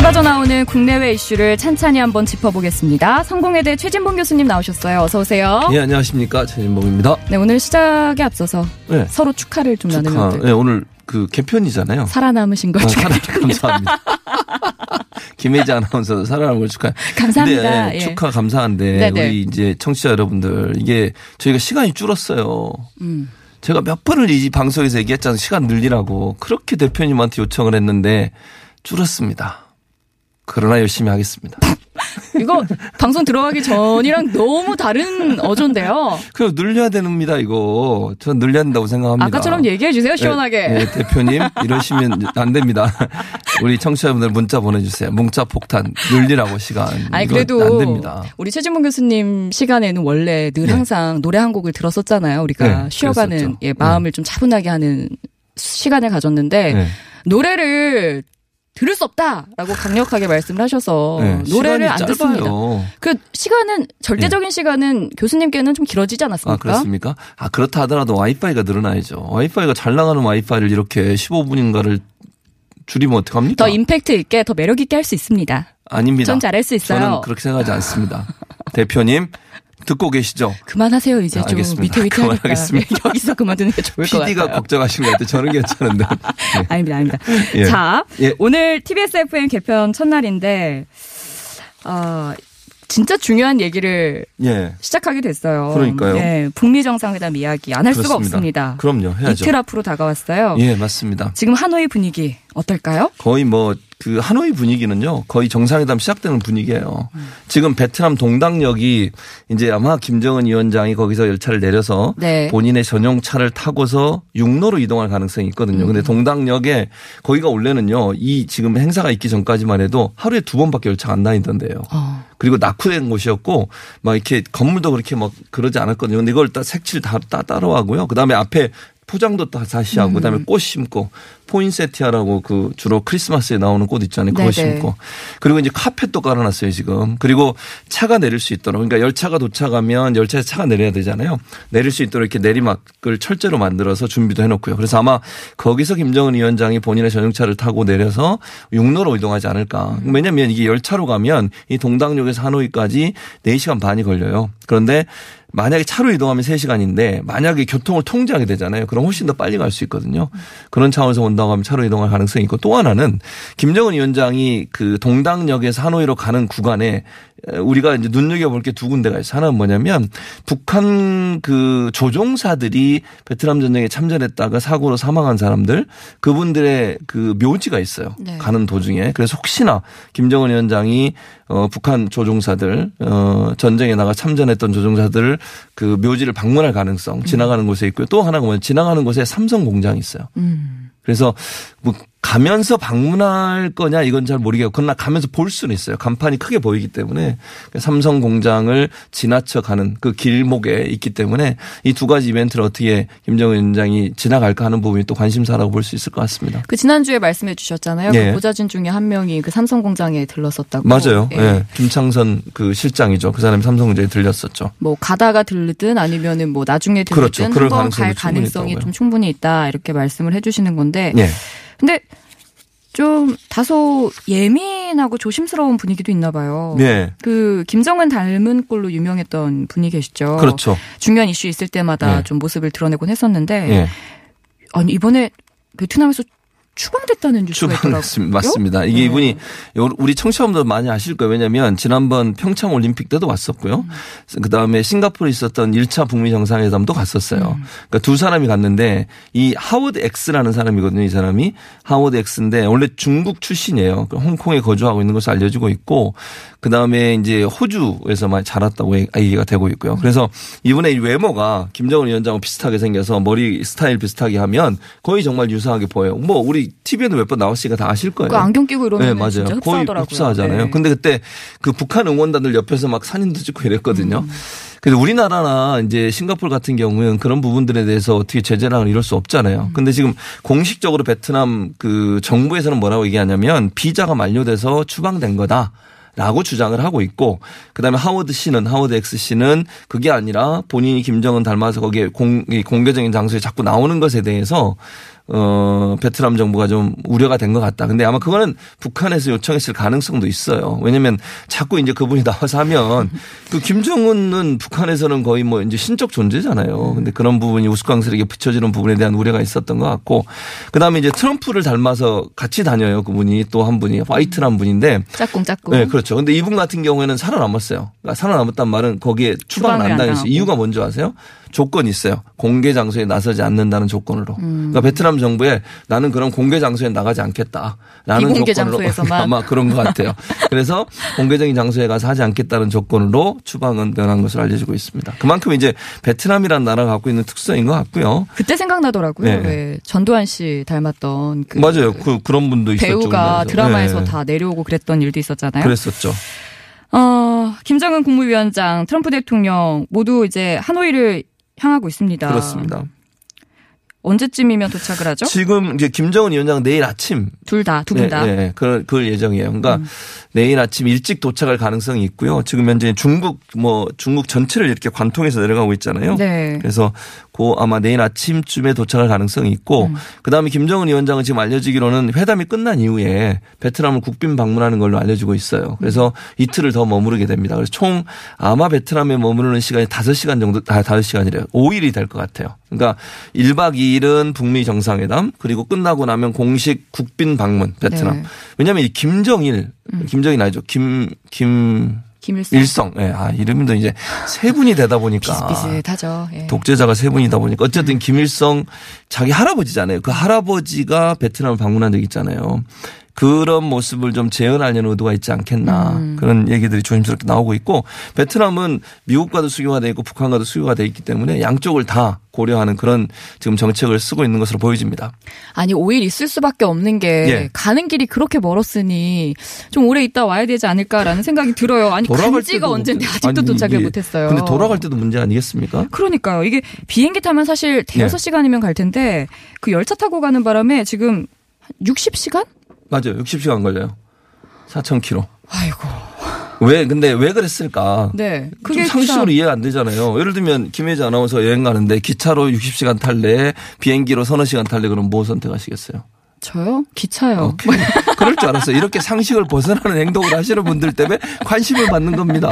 쏟아져 나오는 국내외 이슈를 찬찬히 한번 짚어보겠습니다. 성공회대 최진봉 교수님 나오셨어요. 어서 오세요. 예, 안녕하십니까. 최진봉입니다. 네, 오늘 시작에 앞서서 네. 서로 축하를 좀 축하. 나누면 네, 오늘 그 개편이잖아요. 살아남으신 걸 어, 축하. 사랑 감사합니다. 김혜지 아나운서 살아남은 걸 축하. 감사합니다. 근데, 예, 예. 축하 감사한데 네네. 우리 이제 청취자 여러분들 이게 저희가 시간이 줄었어요. 음. 제가 몇 번을 이 방송에서 얘기했잖아요. 시간 늘리라고 그렇게 대표님한테 요청을 했는데 줄었습니다. 그러나 열심히 하겠습니다. 이거 방송 들어가기 전이랑 너무 다른 어조인데요. 그럼 늘려야 됩니다, 이거. 전 늘려야 된다고 생각합니다. 아까처럼 얘기해 주세요, 시원하게. 네, 네, 대표님 이러시면 안 됩니다. 우리 청취자분들 문자 보내주세요. 문자 폭탄 늘리라고 시간. 아니 그래도 안 됩니다. 우리 최진봉 교수님 시간에는 원래 늘 네. 항상 노래 한 곡을 들었었잖아요. 우리가 네, 쉬어가는. 예, 마음을 좀 차분하게 하는 시간을 가졌는데 네. 노래를 들을 수 없다라고 강력하게 말씀을 하셔서 네, 노래를 안 듣습니다. 그 시간은 절대적인 시간은 교수님께는 좀 길어지지 않았습니까? 아, 그렇습니까? 아, 그렇다 하더라도 와이파이가 늘어나야죠. 와이파이가 잘 나가는 와이파이를 이렇게 15분인가를 줄이면 어떡합니까? 더 임팩트 있게 더 매력 있게 할 수 있습니다. 아닙니다. 전 잘할 수 있어요. 저는 그렇게 생각하지 않습니다. 대표님, 듣고 계시죠? 그만하세요 이제 아, 좀 알겠습니다. 위태위태하니까 그만하겠습니다. 여기서 그만두는 게 좋을 것 같아요. PD가 걱정하신 것 같아요. 저는 괜찮은데. 네. 아닙니다, 아닙니다. 예. 자, 예. 오늘 TBS FM 개편 첫날인데, 어, 진짜 중요한 얘기를 예. 시작하게 됐어요. 그러니까요. 네, 북미 정상회담 이야기 안 할 수가. 없습니다. 그럼요. 해야죠. 이틀 앞으로 다가왔어요. 예, 맞습니다. 지금 하노이 분위기 어떨까요? 거의 뭐 그 하노이 분위기는요 거의 정상회담 시작되는 분위기예요. 지금 베트남 동당역이 이제 아마 김정은 위원장이 거기서 열차를 내려서 네. 본인의 전용 차를 타고서 육로로 이동할 가능성이 있거든요. 음. 근데 동당역에 거기가 원래는요 이 지금 행사가 있기 전까지만 해도 하루에 두 번밖에 열차가 안 다니던데요. 어. 그리고 낙후된 곳이었고 막 이렇게 건물도 그렇게 막 그러지 않았거든요. 근데 이걸 다 색칠 다, 다 따로 하고요. 그다음에 앞에 포장도 다 다시 하고 그다음에 음. 꽃 심고 포인세티아라고 그 주로 크리스마스에 나오는 꽃 있잖아요. 그거 네네. 심고 그리고 이제 카펫도 깔아놨어요 지금. 그리고 차가 내릴 수 있도록 그러니까 열차가 도착하면 열차에서 차가 내려야 되잖아요. 내릴 수 있도록 이렇게 내리막을 철제로 만들어서 준비도 해놓고요. 그래서 아마 거기서 김정은 위원장이 본인의 전용차를 타고 내려서 육로로 이동하지 않을까. 왜냐하면 이게 열차로 가면 이 동당역에서 하노이까지 4시간 반이 걸려요. 그런데 만약에 차로 이동하면 3시간인데 만약에 교통을 통제하게 되잖아요. 그럼 훨씬 더 빨리 갈 수 있거든요. 그런 차원에서 온다 고 하면 차로 이동할 가능성이 있고 또 하나는 김정은 위원장이 그 동당역에서 하노이로 가는 구간에 우리가 이제 눈여겨볼 게 두 군데가 있어요. 하나는 뭐냐면 북한 그 조종사들이 베트남 전쟁에 참전했다가 사고로 사망한 사람들 그분들의 그 묘지가 있어요. 네. 가는 도중에. 그래서 혹시나 김정은 위원장이 어 북한 조종사들 어 전쟁에 나가 참전했던 조종사들 그 묘지를 방문할 가능성 지나가는 곳에 있고요. 또 하나가 뭐냐 지나가는 곳에 삼성 공장이 있어요. 음. 그래서 뭐 가면서 방문할 거냐 이건 잘 모르겠고 그러나 가면서 볼 수는 있어요. 간판이 크게 보이기 때문에 삼성 공장을 지나쳐 가는 그 길목에 있기 때문에 이 두 가지 이벤트를 어떻게 김정은 위원장이 지나갈까 하는 부분이 또 관심사라고 볼 수 있을 것 같습니다. 그 지난주에 말씀해 주셨잖아요. 예. 그 보좌진 중에 한 명이 그 삼성 공장에 들렀었다고. 맞아요. 예. 예. 김창선 그 실장이죠. 그 사람이 삼성 공장에 들렸었죠. 뭐 가다가 들르든 아니면은 뭐 나중에 들르든 그렇죠. 한번 갈 가능성이. 좀 충분히 있다 이렇게 말씀을 해 주시는 건데 예. 근데 좀 다소 예민하고 조심스러운 분위기도 있나 봐요. 네. 그 김정은 닮은 꼴로 유명했던 분이 계시죠. 그렇죠. 중요한 이슈 있을 때마다 네. 좀 모습을 드러내곤 했었는데 예. 아니 이번에 베트남에서 추방됐다는 뉴스가 있더라고요. 맞습니다. 이게 네. 이분이 우리 청취자분들 많이 아실 거예요. 왜냐하면 지난번 평창 올림픽 때도 왔었고요. 음. 그다음에 싱가포르에 있었던 1차 북미 정상회담도 갔었어요. 음. 그러니까 두 사람이 갔는데 이 하워드 X라는 사람이거든요. 이 사람이 하워드 X인데 원래 중국 출신이에요. 그 홍콩에 거주하고 있는 것으로 알려지고 있고 그 다음에 이제 호주에서 많이 자랐다고 얘기가 되고 있고요. 그래서 이분의 외모가 김정은 위원장과 비슷하게 생겨서 머리 스타일 비슷하게 하면 거의 정말 유사하게 보여요. 뭐 우리 TV에도 몇 번 나왔으니까 다 아실 거예요. 그 안경 끼고 이러면 네, 맞아요. 진짜 거의 흡사하더라고요. 흡사하잖아요. 네. 근데 그때 그 북한 응원단들 옆에서 막 사진도 찍고 이랬거든요. 그래서 우리나라나 이제 싱가포르 같은 경우는 그런 부분들에 대해서 어떻게 제재랑을 이룰 수 없잖아요. 근데 지금 공식적으로 베트남 그 정부에서는 뭐라고 얘기하냐면 비자가 만료돼서 추방된 거다. 라고 주장을 하고 있고 그다음에 하워드 씨는 하워드 X 씨는 그게 아니라 본인이 김정은 닮아서 거기에 공, 이 공개적인 장소에 자꾸 나오는 것에 대해서 어 베트남 정부가 좀 우려가 된 것 같다. 근데 아마 그거는 북한에서 요청했을 가능성도 있어요. 왜냐하면 자꾸 이제 그분이 나와서 하면 그 김정은은 북한에서는 거의 뭐 이제 신적 존재잖아요. 근데 그런 부분이 우스꽝스럽게 붙여지는 부분에 대한 우려가 있었던 것 같고 그 다음에 이제 트럼프를 닮아서 같이 다녀요. 그분이 또 한 분이 화이트란 분인데 짝꿍 짝꿍. 네, 그렇죠. 근데 이분 같은 경우에는 살아남았어요. 그러니까 살아남았단 말은 거기에 추방을 안안 당했어요. 이유가 뭔지 아세요? 조건이 있어요. 공개 장소에 나서지 않는다는 조건으로. 음. 그러니까 베트남 정부에 나는 그런 공개 장소에 나가지 않겠다 라는 비공개 조건으로 장소에서만. 아마 그런 것 같아요. 그래서 공개적인 장소에 가서 하지 않겠다는 조건으로 추방은 변한 것으로 알려지고 있습니다. 그만큼 이제 베트남이라는 나라가 갖고 있는 특성인 것 같고요. 그때 생각나더라고요. 네. 왜 전두환 씨 닮았던 그 맞아요. 그 그런 분도 있었죠. 배우가. 드라마에서 네. 다 내려오고 그랬던 일도 있었잖아요. 그랬었죠. 어, 김정은 국무위원장, 트럼프 대통령 모두 이제 하노이를 향하고 있습니다. 그렇습니다. 언제쯤이면 도착을 하죠? 지금 이제 김정은 위원장은 내일 아침 둘 다, 두 분 다. 음. 네, 네. 그럴, 그럴 예정이에요. 그러니까 내일 아침 일찍 도착할 가능성이 있고요. 지금 현재 중국 뭐 중국 전체를 이렇게 관통해서 내려가고 있잖아요. 네. 그래서 그 아마 내일 아침쯤에 도착할 가능성이 있고 음. 그다음에 김정은 위원장은 지금 알려지기로는 회담이 끝난 이후에 베트남을 국빈 방문하는 걸로 알려지고 있어요. 그래서 이틀을 더 머무르게 됩니다. 그래서 총 아마 베트남에 머무르는 시간이 5시간 정도 아 5시간이래요. 5일이 될 것 같아요. 그러니까 1박 2일은 북미 정상회담 그리고 끝나고 나면 공식 국빈 방문 베트남. 네. 왜냐하면 이 김정일 김정일 아니죠. 김 김 김일성. 일성. 예. 아, 이름도 이제 세 분이 되다 보니까 비슷비슷하죠. 예. 독재자가 세 분이다 보니까 어쨌든 김일성 자기 할아버지잖아요. 그 할아버지가 베트남을 방문한 적 있잖아요. 그런 모습을 좀 재현하려는 의도가 있지 않겠나 음. 그런 얘기들이 조심스럽게 나오고 있고 베트남은 미국과도 수교가 돼 있고 북한과도 수교가 돼 있기 때문에 양쪽을 다 고려하는 그런 지금 정책을 쓰고 있는 것으로 보여집니다. 아니 5일 있을 수밖에 없는 게 예. 가는 길이 그렇게 멀었으니 좀 오래 있다 와야 되지 않을까라는 생각이 들어요. 아니 간지가 언젠데 아직도 아니, 도착을 못했어요. 근데 돌아갈 때도 문제 아니겠습니까? 그러니까요. 이게 비행기 타면 사실 대여섯 예. 시간이면 갈 텐데 그 열차 타고 가는 바람에 지금 60시간? 맞아요. 60시간 걸려요. 4,000km. 아이고. 왜 근데 왜 그랬을까? 네. 좀 상식으로 참- 이해가 안 되잖아요. 예를 들면 김혜지 아나운서 여행 가는데 기차로 60시간 탈래, 비행기로 서너 시간 탈래 그럼 뭐 선택하시겠어요? 저요? 기차요. 오케이. 줄 알았어요. 이렇게 상식을 벗어나는 행동을 하시는 분들 때문에 관심을 받는 겁니다.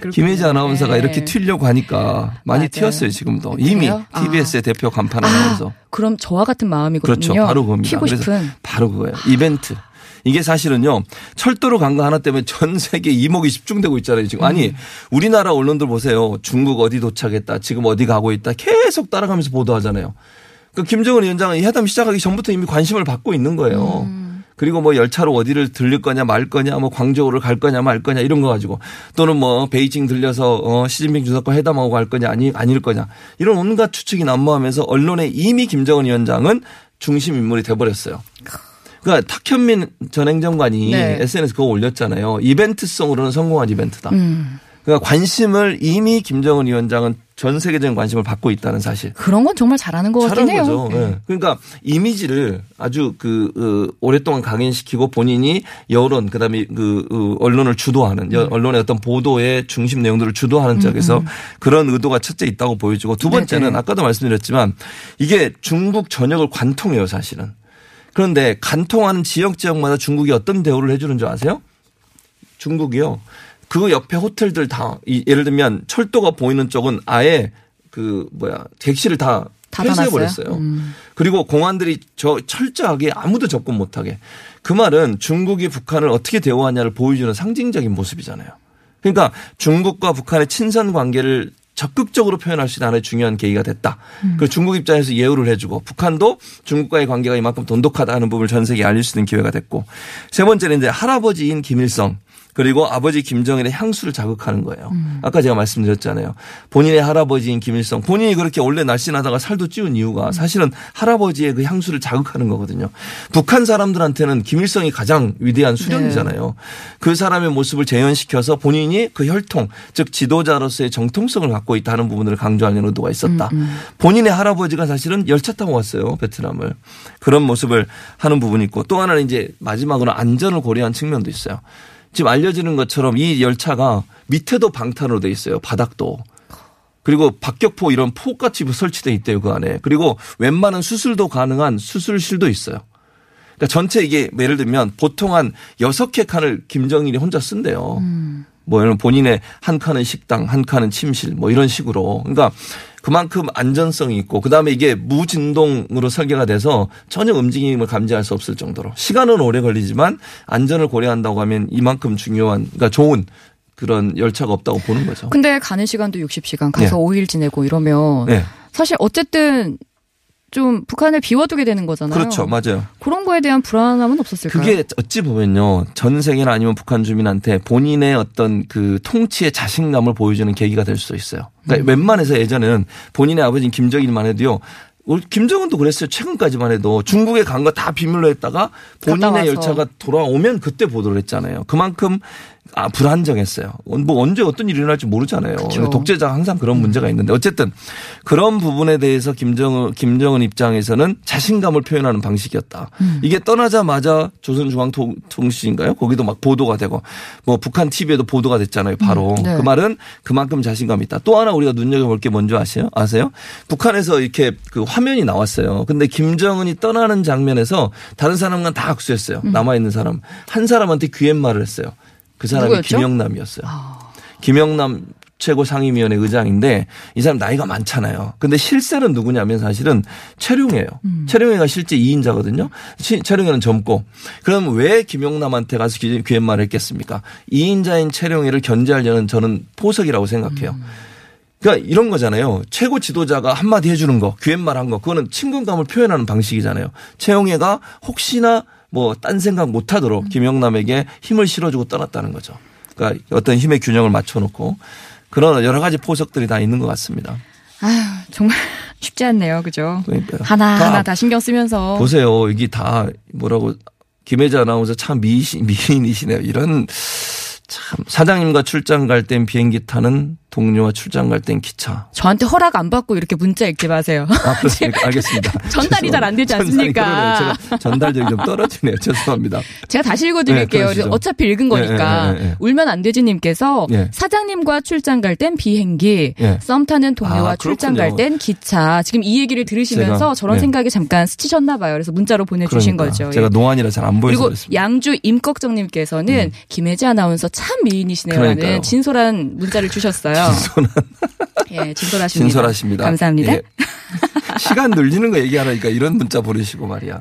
그렇군요. 김혜지 아나운서가 네. 이렇게 튀려고 하니까 많이 맞아요. 튀었어요, 지금도. 이미 그래요? 아. TBS의 대표 간판 아, 아나운서. 그럼 저와 같은 마음이거든요. 그렇죠. 바로 그겁니다. 튀고 그래서 싶은. 바로 그거예요. 이벤트. 이게 사실은요, 철도로 간 거 하나 때문에 전 세계 이목이 집중되고 있잖아요, 지금. 아니, 우리나라 언론들 보세요. 중국 어디 도착했다, 지금 어디 가고 있다, 계속 따라가면서 보도하잖아요. 그 김정은 위원장은 이 회담 시작하기 전부터 이미 관심을 받고 있는 거예요. 그리고 뭐 열차로 어디를 들릴 거냐 말 거냐 뭐 광저우를 갈 거냐 말 거냐 이런 거 가지고 또는 뭐 베이징 들려서 어 시진핑 주석과 회담하고 갈 거냐 아니 아닐 거냐 이런 온갖 추측이 난무하면서 언론에 이미 김정은 위원장은 중심 인물이 돼 버렸어요. 그러니까 탁현민 전 행정관이 네. SNS 그거 올렸잖아요. 이벤트성으로는 성공한 이벤트다. 음. 그러니까 관심을 이미 김정은 위원장은 전 세계적인 관심을 받고 있다는 사실. 그런 건 정말 잘하는 것 같긴 해요. 거죠. 네. 예. 그러니까 이미지를 아주 그 어, 오랫동안 각인시키고 본인이 여론 그다음에 그 어, 언론을 주도하는 여- 언론의 어떤 보도의 중심 내용들을 주도하는 쪽에서 그런 의도가 첫째 있다고 보여지고 두 번째는 네네. 아까도 말씀드렸지만 이게 중국 전역을 관통해요 사실은. 그런데 관통하는 지역 지역마다 중국이 어떤 대우를 해주는 줄 아세요? 중국이요. 그 옆에 호텔들 다 이- 예를 들면 철도가 보이는 쪽은 아예 그 뭐야 객실을 다 폐쇄해? 버렸어요. 음. 그리고 공안들이 저 철저하게 아무도 접근 못하게. 그 말은 중국이 북한을 어떻게 대우하냐를 보여주는 상징적인 모습이잖아요. 그러니까 중국과 북한의 친선 관계를 적극적으로 표현할 수 있는 하나의 중요한 계기가 됐다. 그리고 중국 입장에서 예우를 해주고 북한도 중국과의 관계가 이만큼 돈독하다는 부분을 전 세계에 알릴 수 있는 기회가 됐고 세 번째는 이제 할아버지인 김일성 그리고 아버지 김정일의 향수를 자극하는 거예요. 음. 아까 제가 말씀드렸잖아요. 본인의 할아버지인 김일성 본인이 그렇게 원래 날씬하다가 살도 찌운 음. 이유가 사실은 할아버지의 그 향수를 자극하는 거거든요. 북한 사람들한테는 김일성이 가장 위대한 수령이잖아요. 그 사람의 모습을 재현시켜서 본인이 그 혈통 즉 지도자로서의 정통성을 갖고 있다는 부분을 강조하는 의도가 있었다. 본인의 할아버지가 사실은 열차 타고 왔어요 베트남을 그런 모습을 하는 부분이 있고 또 하나는 이제 마지막으로 안전을 고려한 측면도 있어요. 지금 알려지는 것처럼 이 열차가 밑에도 방탄으로 돼 있어요 바닥도. 그리고 박격포 이런 포같이 설치돼 있대요 그 안에. 그리고 웬만한 수술도 가능한 수술실도 있어요. 그러니까 전체 이게 예를 들면 보통 한 여섯 개 칸을 김정일이 혼자 쓴대요. 뭐 이런 본인의 한 칸은 식당, 한 칸은 침실 뭐 이런 식으로. 그러니까 그만큼 안전성이 있고 그다음에 이게 무진동으로 설계가 돼서 전혀 움직임을 감지할 수 없을 정도로 시간은 오래 걸리지만 안전을 고려한다고 하면 이만큼 중요한 그러니까 좋은 그런 열차가 없다고 보는 거죠. 근데 가는 시간도 60시간 가서 네. 5일 지내고 이러면 네. 사실 어쨌든 좀 북한을 비워두게 되는 거잖아요. 그렇죠. 맞아요. 그런 거에 대한 불안함은 없었을까요? 그게 어찌 보면요. 전 세계나 아니면 북한 주민한테 본인의 어떤 그 통치의 자신감을 보여주는 계기가 될 수도 있어요. 그러니까 음. 웬만해서 예전에는 본인의 아버지인 김정일만 해도요. 우리 김정은도 그랬어요. 최근까지만 해도 중국에 간 거 다 비밀로 했다가. 본인의 열차가 돌아오면 그때 보도를 했잖아요. 그만큼 아, 불안정했어요. 뭐 언제 어떤 일이 일어날지 모르잖아요. 그쵸. 독재자가 항상 그런 문제가 있는데 어쨌든 그런 부분에 대해서 김정은 김정은 입장에서는 자신감을 표현하는 방식이었다. 음. 이게 떠나자마자 조선중앙통신인가요? 거기도 막 보도가 되고 뭐 북한 TV에도 보도가 됐잖아요. 바로 음, 네. 그 말은 그만큼 자신감이 있다. 또 하나 우리가 눈여겨볼 게 뭔지 아세요? 아세요? 북한에서 이렇게 그 화면이 나왔어요. 근데 김정은이 떠나는 장면에서 다른 사람과 다 악수했어요. 음. 남아 있는 사람 한 사람한테 귀옛말을 했어요. 그 사람이 누구였죠? 김영남이었어요. 아. 김영남 최고 상임위원회 의장인데 이 사람 나이가 많잖아요. 근데 실세는 누구냐면 사실은 최룡이에요. 음. 최룡이가 실제 2인자거든요. 최룡이는 젊고. 그럼 왜 김영남한테 가서 귀- 귀옛말을 했겠습니까? 2인자인 최룡이를 견제하려는 저는 포석이라고 생각해요. 음. 그러니까 이런 거잖아요. 최고 지도자가 한마디 해주는 거, 귀옛말 한 거, 그거는 친근감을 표현하는 방식이잖아요. 최용해가 혹시나 뭐 딴 생각 못 하도록 김영남에게 힘을 실어주고 떠났다는 거죠. 그러니까 어떤 힘의 균형을 맞춰놓고 그런 여러 가지 포석들이 다 있는 것 같습니다. 아휴, 정말 쉽지 않네요. 그죠? 그러니까요. 하나 다 하나 다 신경 쓰면서 보세요. 이게 다 뭐라고 김혜자 아나운서 참 미시, 미인이시네요. 이런 참 사장님과 출장 갈 땐 비행기 타는 동료와 출장 갈 땐 기차. 저한테 허락 안 받고 이렇게 문자 읽지 마세요. 아, 그렇습니까? 알겠습니다. 전달이 잘 안 되지 전달이 않습니까? 전달력이 좀 떨어지네요. 죄송합니다. 제가 다시 읽어드릴게요. 네. 어차피 읽은 거니까. 예, 예, 예, 예. 울면 안 되지님께서 예. 사장님과 출장 갈 땐 비행기, 예. 썸 타는 동료와 아, 출장. 갈 땐 기차. 지금 이 얘기를 들으시면서 제가, 저런 네. 생각이 잠깐 스치셨나 봐요. 그래서 문자로 보내주신 그러니까 거죠. 제가 예. 노안이라 잘 안 보여서 그리고. 양주 임꺽정님께서는 김혜지 아나운서 참 미인이시네요라는. 진솔한 문자를 주셨어요. 진솔한 예, 진솔하십니다. 진솔하십니다. 감사합니다. 예. 시간 늘리는 거 얘기하라니까 이런 문자 보내시고 말이야.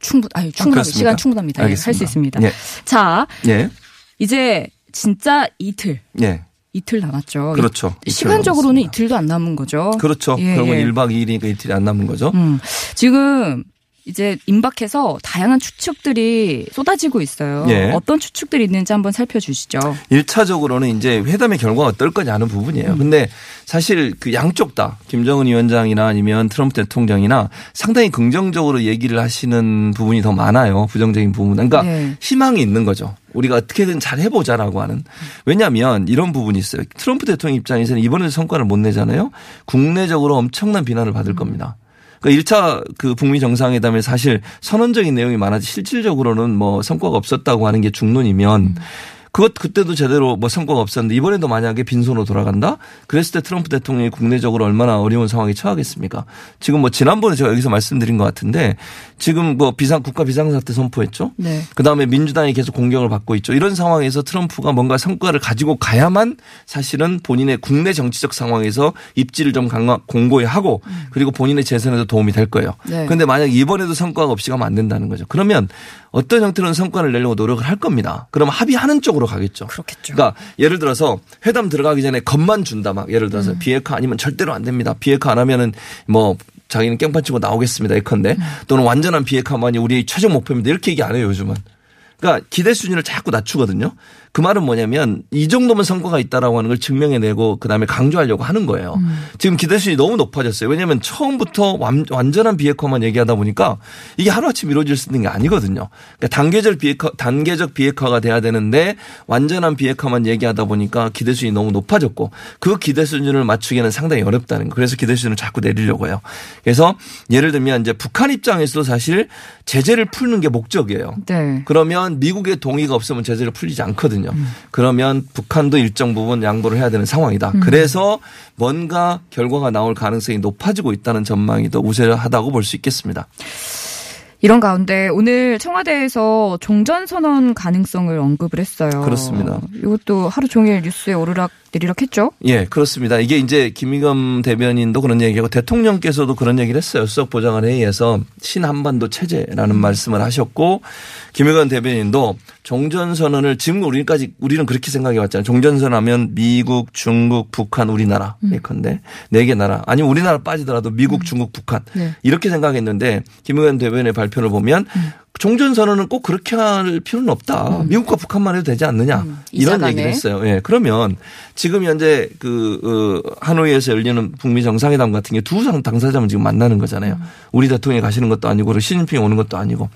충분, 아유, 충분합니다. 그렇습니까? 시간 충분합니다. 예, 알겠습니다. 할수 있습니다. 예. 자, 예. 이제 진짜 이틀, 예. 이틀 남았죠. 그렇죠. 이틀 시간적으로는 남았습니다. 이틀도 안 남은 거죠. 그렇죠. 예, 그러면 예. 1박 2일이니까 이틀이 안 남은 거죠. 음, 지금 이제 임박해서 다양한 추측들이 쏟아지고 있어요. 예. 어떤 추측들이 있는지 한번 살펴주시죠. 1차적으로는 이제 회담의 결과가 어떨 거냐는 부분이에요. 음. 근데 사실 그 양쪽 다 김정은 위원장이나 아니면 트럼프 대통령이나 상당히 긍정적으로 얘기를 하시는 부분이 더 많아요. 부정적인 부분. 그러니까 네. 희망이 있는 거죠. 우리가 어떻게든 잘 해보자라고 하는. 왜냐하면 이런 부분이 있어요. 트럼프 대통령 입장에서는 이번에 성과를 못 내잖아요. 국내적으로 엄청난 비난을 받을 겁니다. 그러니까 1차 그 북미 정상회담에 사실 선언적인 내용이 많아지 실질적으로는 뭐 성과가 없었다고 하는 게 중론이면 그것 그때도 제대로 뭐 성과가 없었는데 이번에도 만약에 빈손으로 돌아간다? 그랬을 때 트럼프 대통령이 국내적으로 얼마나 어려운 상황에 처하겠습니까? 지금 뭐 지난번에 제가 여기서 말씀드린 것 같은데 지금 뭐 비상 국가 비상사태 선포했죠. 네. 그다음에 민주당이 계속 공격을 받고 있죠. 이런 상황에서 트럼프가 뭔가 성과를 가지고 가야만 사실은 본인의 국내 정치적 상황에서 입지를 좀 강화 공고히 하고 그리고 본인의 재선에도 도움이 될 거예요. 네. 그런데 만약 이번에도 성과가 없이 가면 안 된다는 거죠. 그러면 어떤 형태로는 성과를 내려고 노력을 할 겁니다. 그러면 합의하는 쪽으로 가겠죠. 그렇겠죠. 그러니까 예를 들어서 회담 들어가기 전에 겁만 준다 막 예를 들어서 비핵화 아니면 절대로 안 됩니다. 비핵화 안 하면은 뭐 자기는 깽판 치고 나오겠습니다. 예컨대 또는 완전한 비핵화만이 우리의 최종 목표입니다. 이렇게 얘기 안 해요 요즘은. 그러니까 기대 수준을 자꾸 낮추거든요. 그 말은 뭐냐면 이 정도면 성과가 있다라고 하는 걸 증명해내고 그다음에 강조하려고 하는 거예요. 음. 지금 기대수준이 너무 높아졌어요. 왜냐하면 처음부터 완, 완전한 비핵화만 얘기하다 보니까 이게 하루아침 이루어질 수 있는 게 아니거든요. 그러니까 단계적 비핵화, 단계적 비핵화가 돼야 되는데 완전한 비핵화만 얘기하다 보니까 기대수준이 너무 높아졌고 그 기대 수준을 맞추기는 상당히 어렵다는 거. 그래서 기대 수준을 자꾸 내리려고 해요. 그래서 예를 들면 이제 북한 입장에서도 사실 제재를 풀는 게 목적이에요. 네. 그러면 미국의 동의가 없으면 제재를 풀리지 않거든요. 그러면 북한도 일정 부분 양보를 해야 되는 상황이다. 그래서 뭔가 결과가 나올 가능성이 높아지고 있다는 전망이 더 우세하다고 볼 수 있겠습니다. 이런 가운데 오늘 청와대에서 종전 선언 가능성을 언급을 했어요. 그렇습니다. 이것도 하루 종일 뉴스에 오르락 내리락 했죠? 예, 그렇습니다. 이게 이제 김의겸 대변인도 그런 얘기하고 대통령께서도 그런 얘기를 했어요. 수석 보좌관 회의에서 신한반도 체제라는 말씀을 하셨고 김의겸 대변인도 종전 선언을 지금 우리까지 우리는 그렇게 생각해 왔잖아요. 종전 선언하면 미국, 중국, 북한, 우리나라 예컨대 네 개 나라 아니면 우리나라 빠지더라도 미국, 중국, 북한 네. 이렇게 생각했는데 김의겸 대변인의 발 표를 보면 종전선언은 꼭 그렇게 할 필요는 없다. 미국과 북한만 해도 되지 않느냐. 이런 이사간에. 얘기를 했어요. 예. 그러면 지금 현재 그, 어, 하노이에서 열리는 북미 정상회담 같은 게 두 당사자만 지금 만나는 거잖아요. 우리 대통령이 가시는 것도 아니고 그리고 시진핑이 오는 것도 아니고.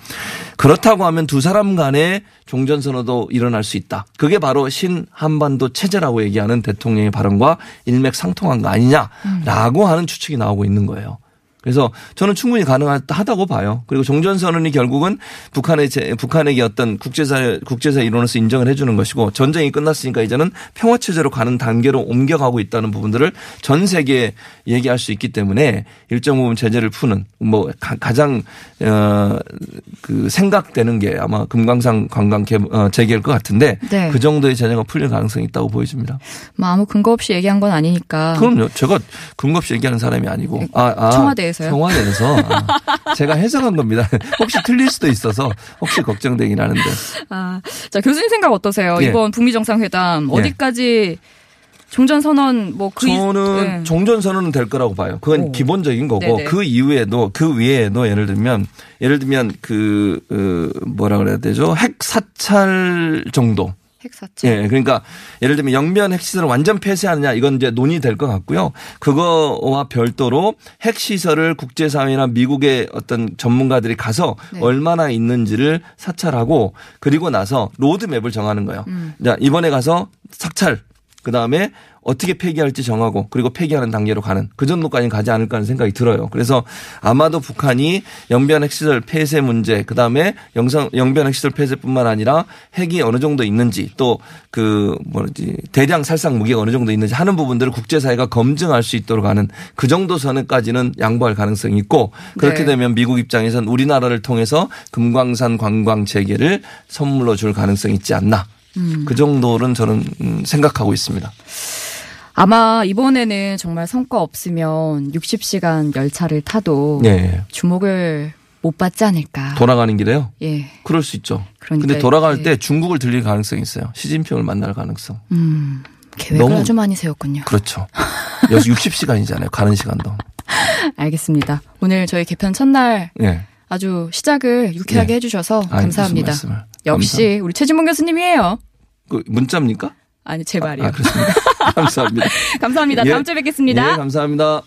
그렇다고 하면 두 사람 간에 종전선언도 일어날 수 있다. 그게 바로 신한반도 체제라고 얘기하는 대통령의 발언과 일맥상통한 거 아니냐라고 하는 추측이 나오고 있는 거예요. 그래서 저는 충분히 가능하다고 봐요. 그리고 종전 선언이 결국은 북한의 제- 북한에게 어떤 국제사 국제사 이론으로서 인정을 해주는 것이고 전쟁이 끝났으니까 이제는 평화 체제로 가는 단계로 옮겨가고 있다는 부분들을 전 세계에 얘기할 수 있기 때문에 일정 부분 제재를 푸는 뭐 가- 가장 어그 생각되는 게 아마 금강산 관광 개- 어, 재개일 것 같은데 네. 그 정도의 제재가 풀릴 가능성이 있다고 보여집니다. 뭐 아무 근거 없이 얘기한 건 아니니까. 그럼요. 제가 근거 없이 얘기하는 사람이 아니고. 아, 아, 청와대 에서요? 청와대에서. 아, 제가 해석한 겁니다. 혹시 틀릴 수도 있어서 혹시 걱정되긴 하는데. 아, 자 교수님 생각 어떠세요? 예. 이번 북미 정상회담 예. 어디까지 종전 선언 뭐 그 저는 종전 선언은 될 거라고 봐요. 그건 오. 기본적인 거고 네네. 그 이후에도 그 위에도 예를 들면 예를 들면 그, 어, 뭐라 그래야 되죠? 핵 사찰 정도. 핵사체. 예, 그러니까 예를 들면 영변 핵시설을 완전 폐쇄하느냐 이건 이제 논의될 것 같고요. 그거와 별도로 핵시설을 국제사회나 미국의 어떤 전문가들이 가서 네. 얼마나 있는지를 사찰하고 그리고 나서 로드맵을 정하는 거예요. 음. 자, 이번에 가서 사찰 그 다음에 어떻게 폐기할지 정하고 그리고 폐기하는 단계로 가는 그 정도까지 가지 않을까 하는 생각이 들어요. 그래서 아마도 북한이 영변 핵시설 폐쇄 문제 그 다음에 영상 영변 핵시설 폐쇄뿐만 아니라 핵이 어느 정도 있는지 또 그 뭐지 대량 살상 무기가 어느 정도 있는지 하는 부분들을 국제사회가 검증할 수 있도록 하는 그 정도 선까지는 양보할 가능성이 있고 그렇게 네. 되면 미국 입장에선 우리나라를 통해서 금광산 관광 재개를 선물로 줄 가능성이 있지 않나. 그 정도는 저는 음, 생각하고 있습니다. 아마 이번에는 정말 성과 없으면 60시간 열차를 타도 예. 주목을 못 받지 않을까. 돌아가는 길에요. 예. 그럴 수 있죠. 그러니까 근데 돌아갈 때 중국을 들릴 가능성이 있어요. 시진핑을 만날 가능성. 음. 계획을 너무- 아주 많이 세웠군요. 그렇죠. 여기 60시간이잖아요. 가는 시간도. 알겠습니다. 오늘 저희 개편 첫날 예. 아주 시작을 유쾌하게 네. 해주셔서 감사합니다. 역시 우리 최진봉 교수님이에요. 그 문자입니까? 아니 제 말이요. 아, 그렇습니다. 감사합니다. 감사합니다. 예. 다음 주에 뵙겠습니다. 예, 감사합니다.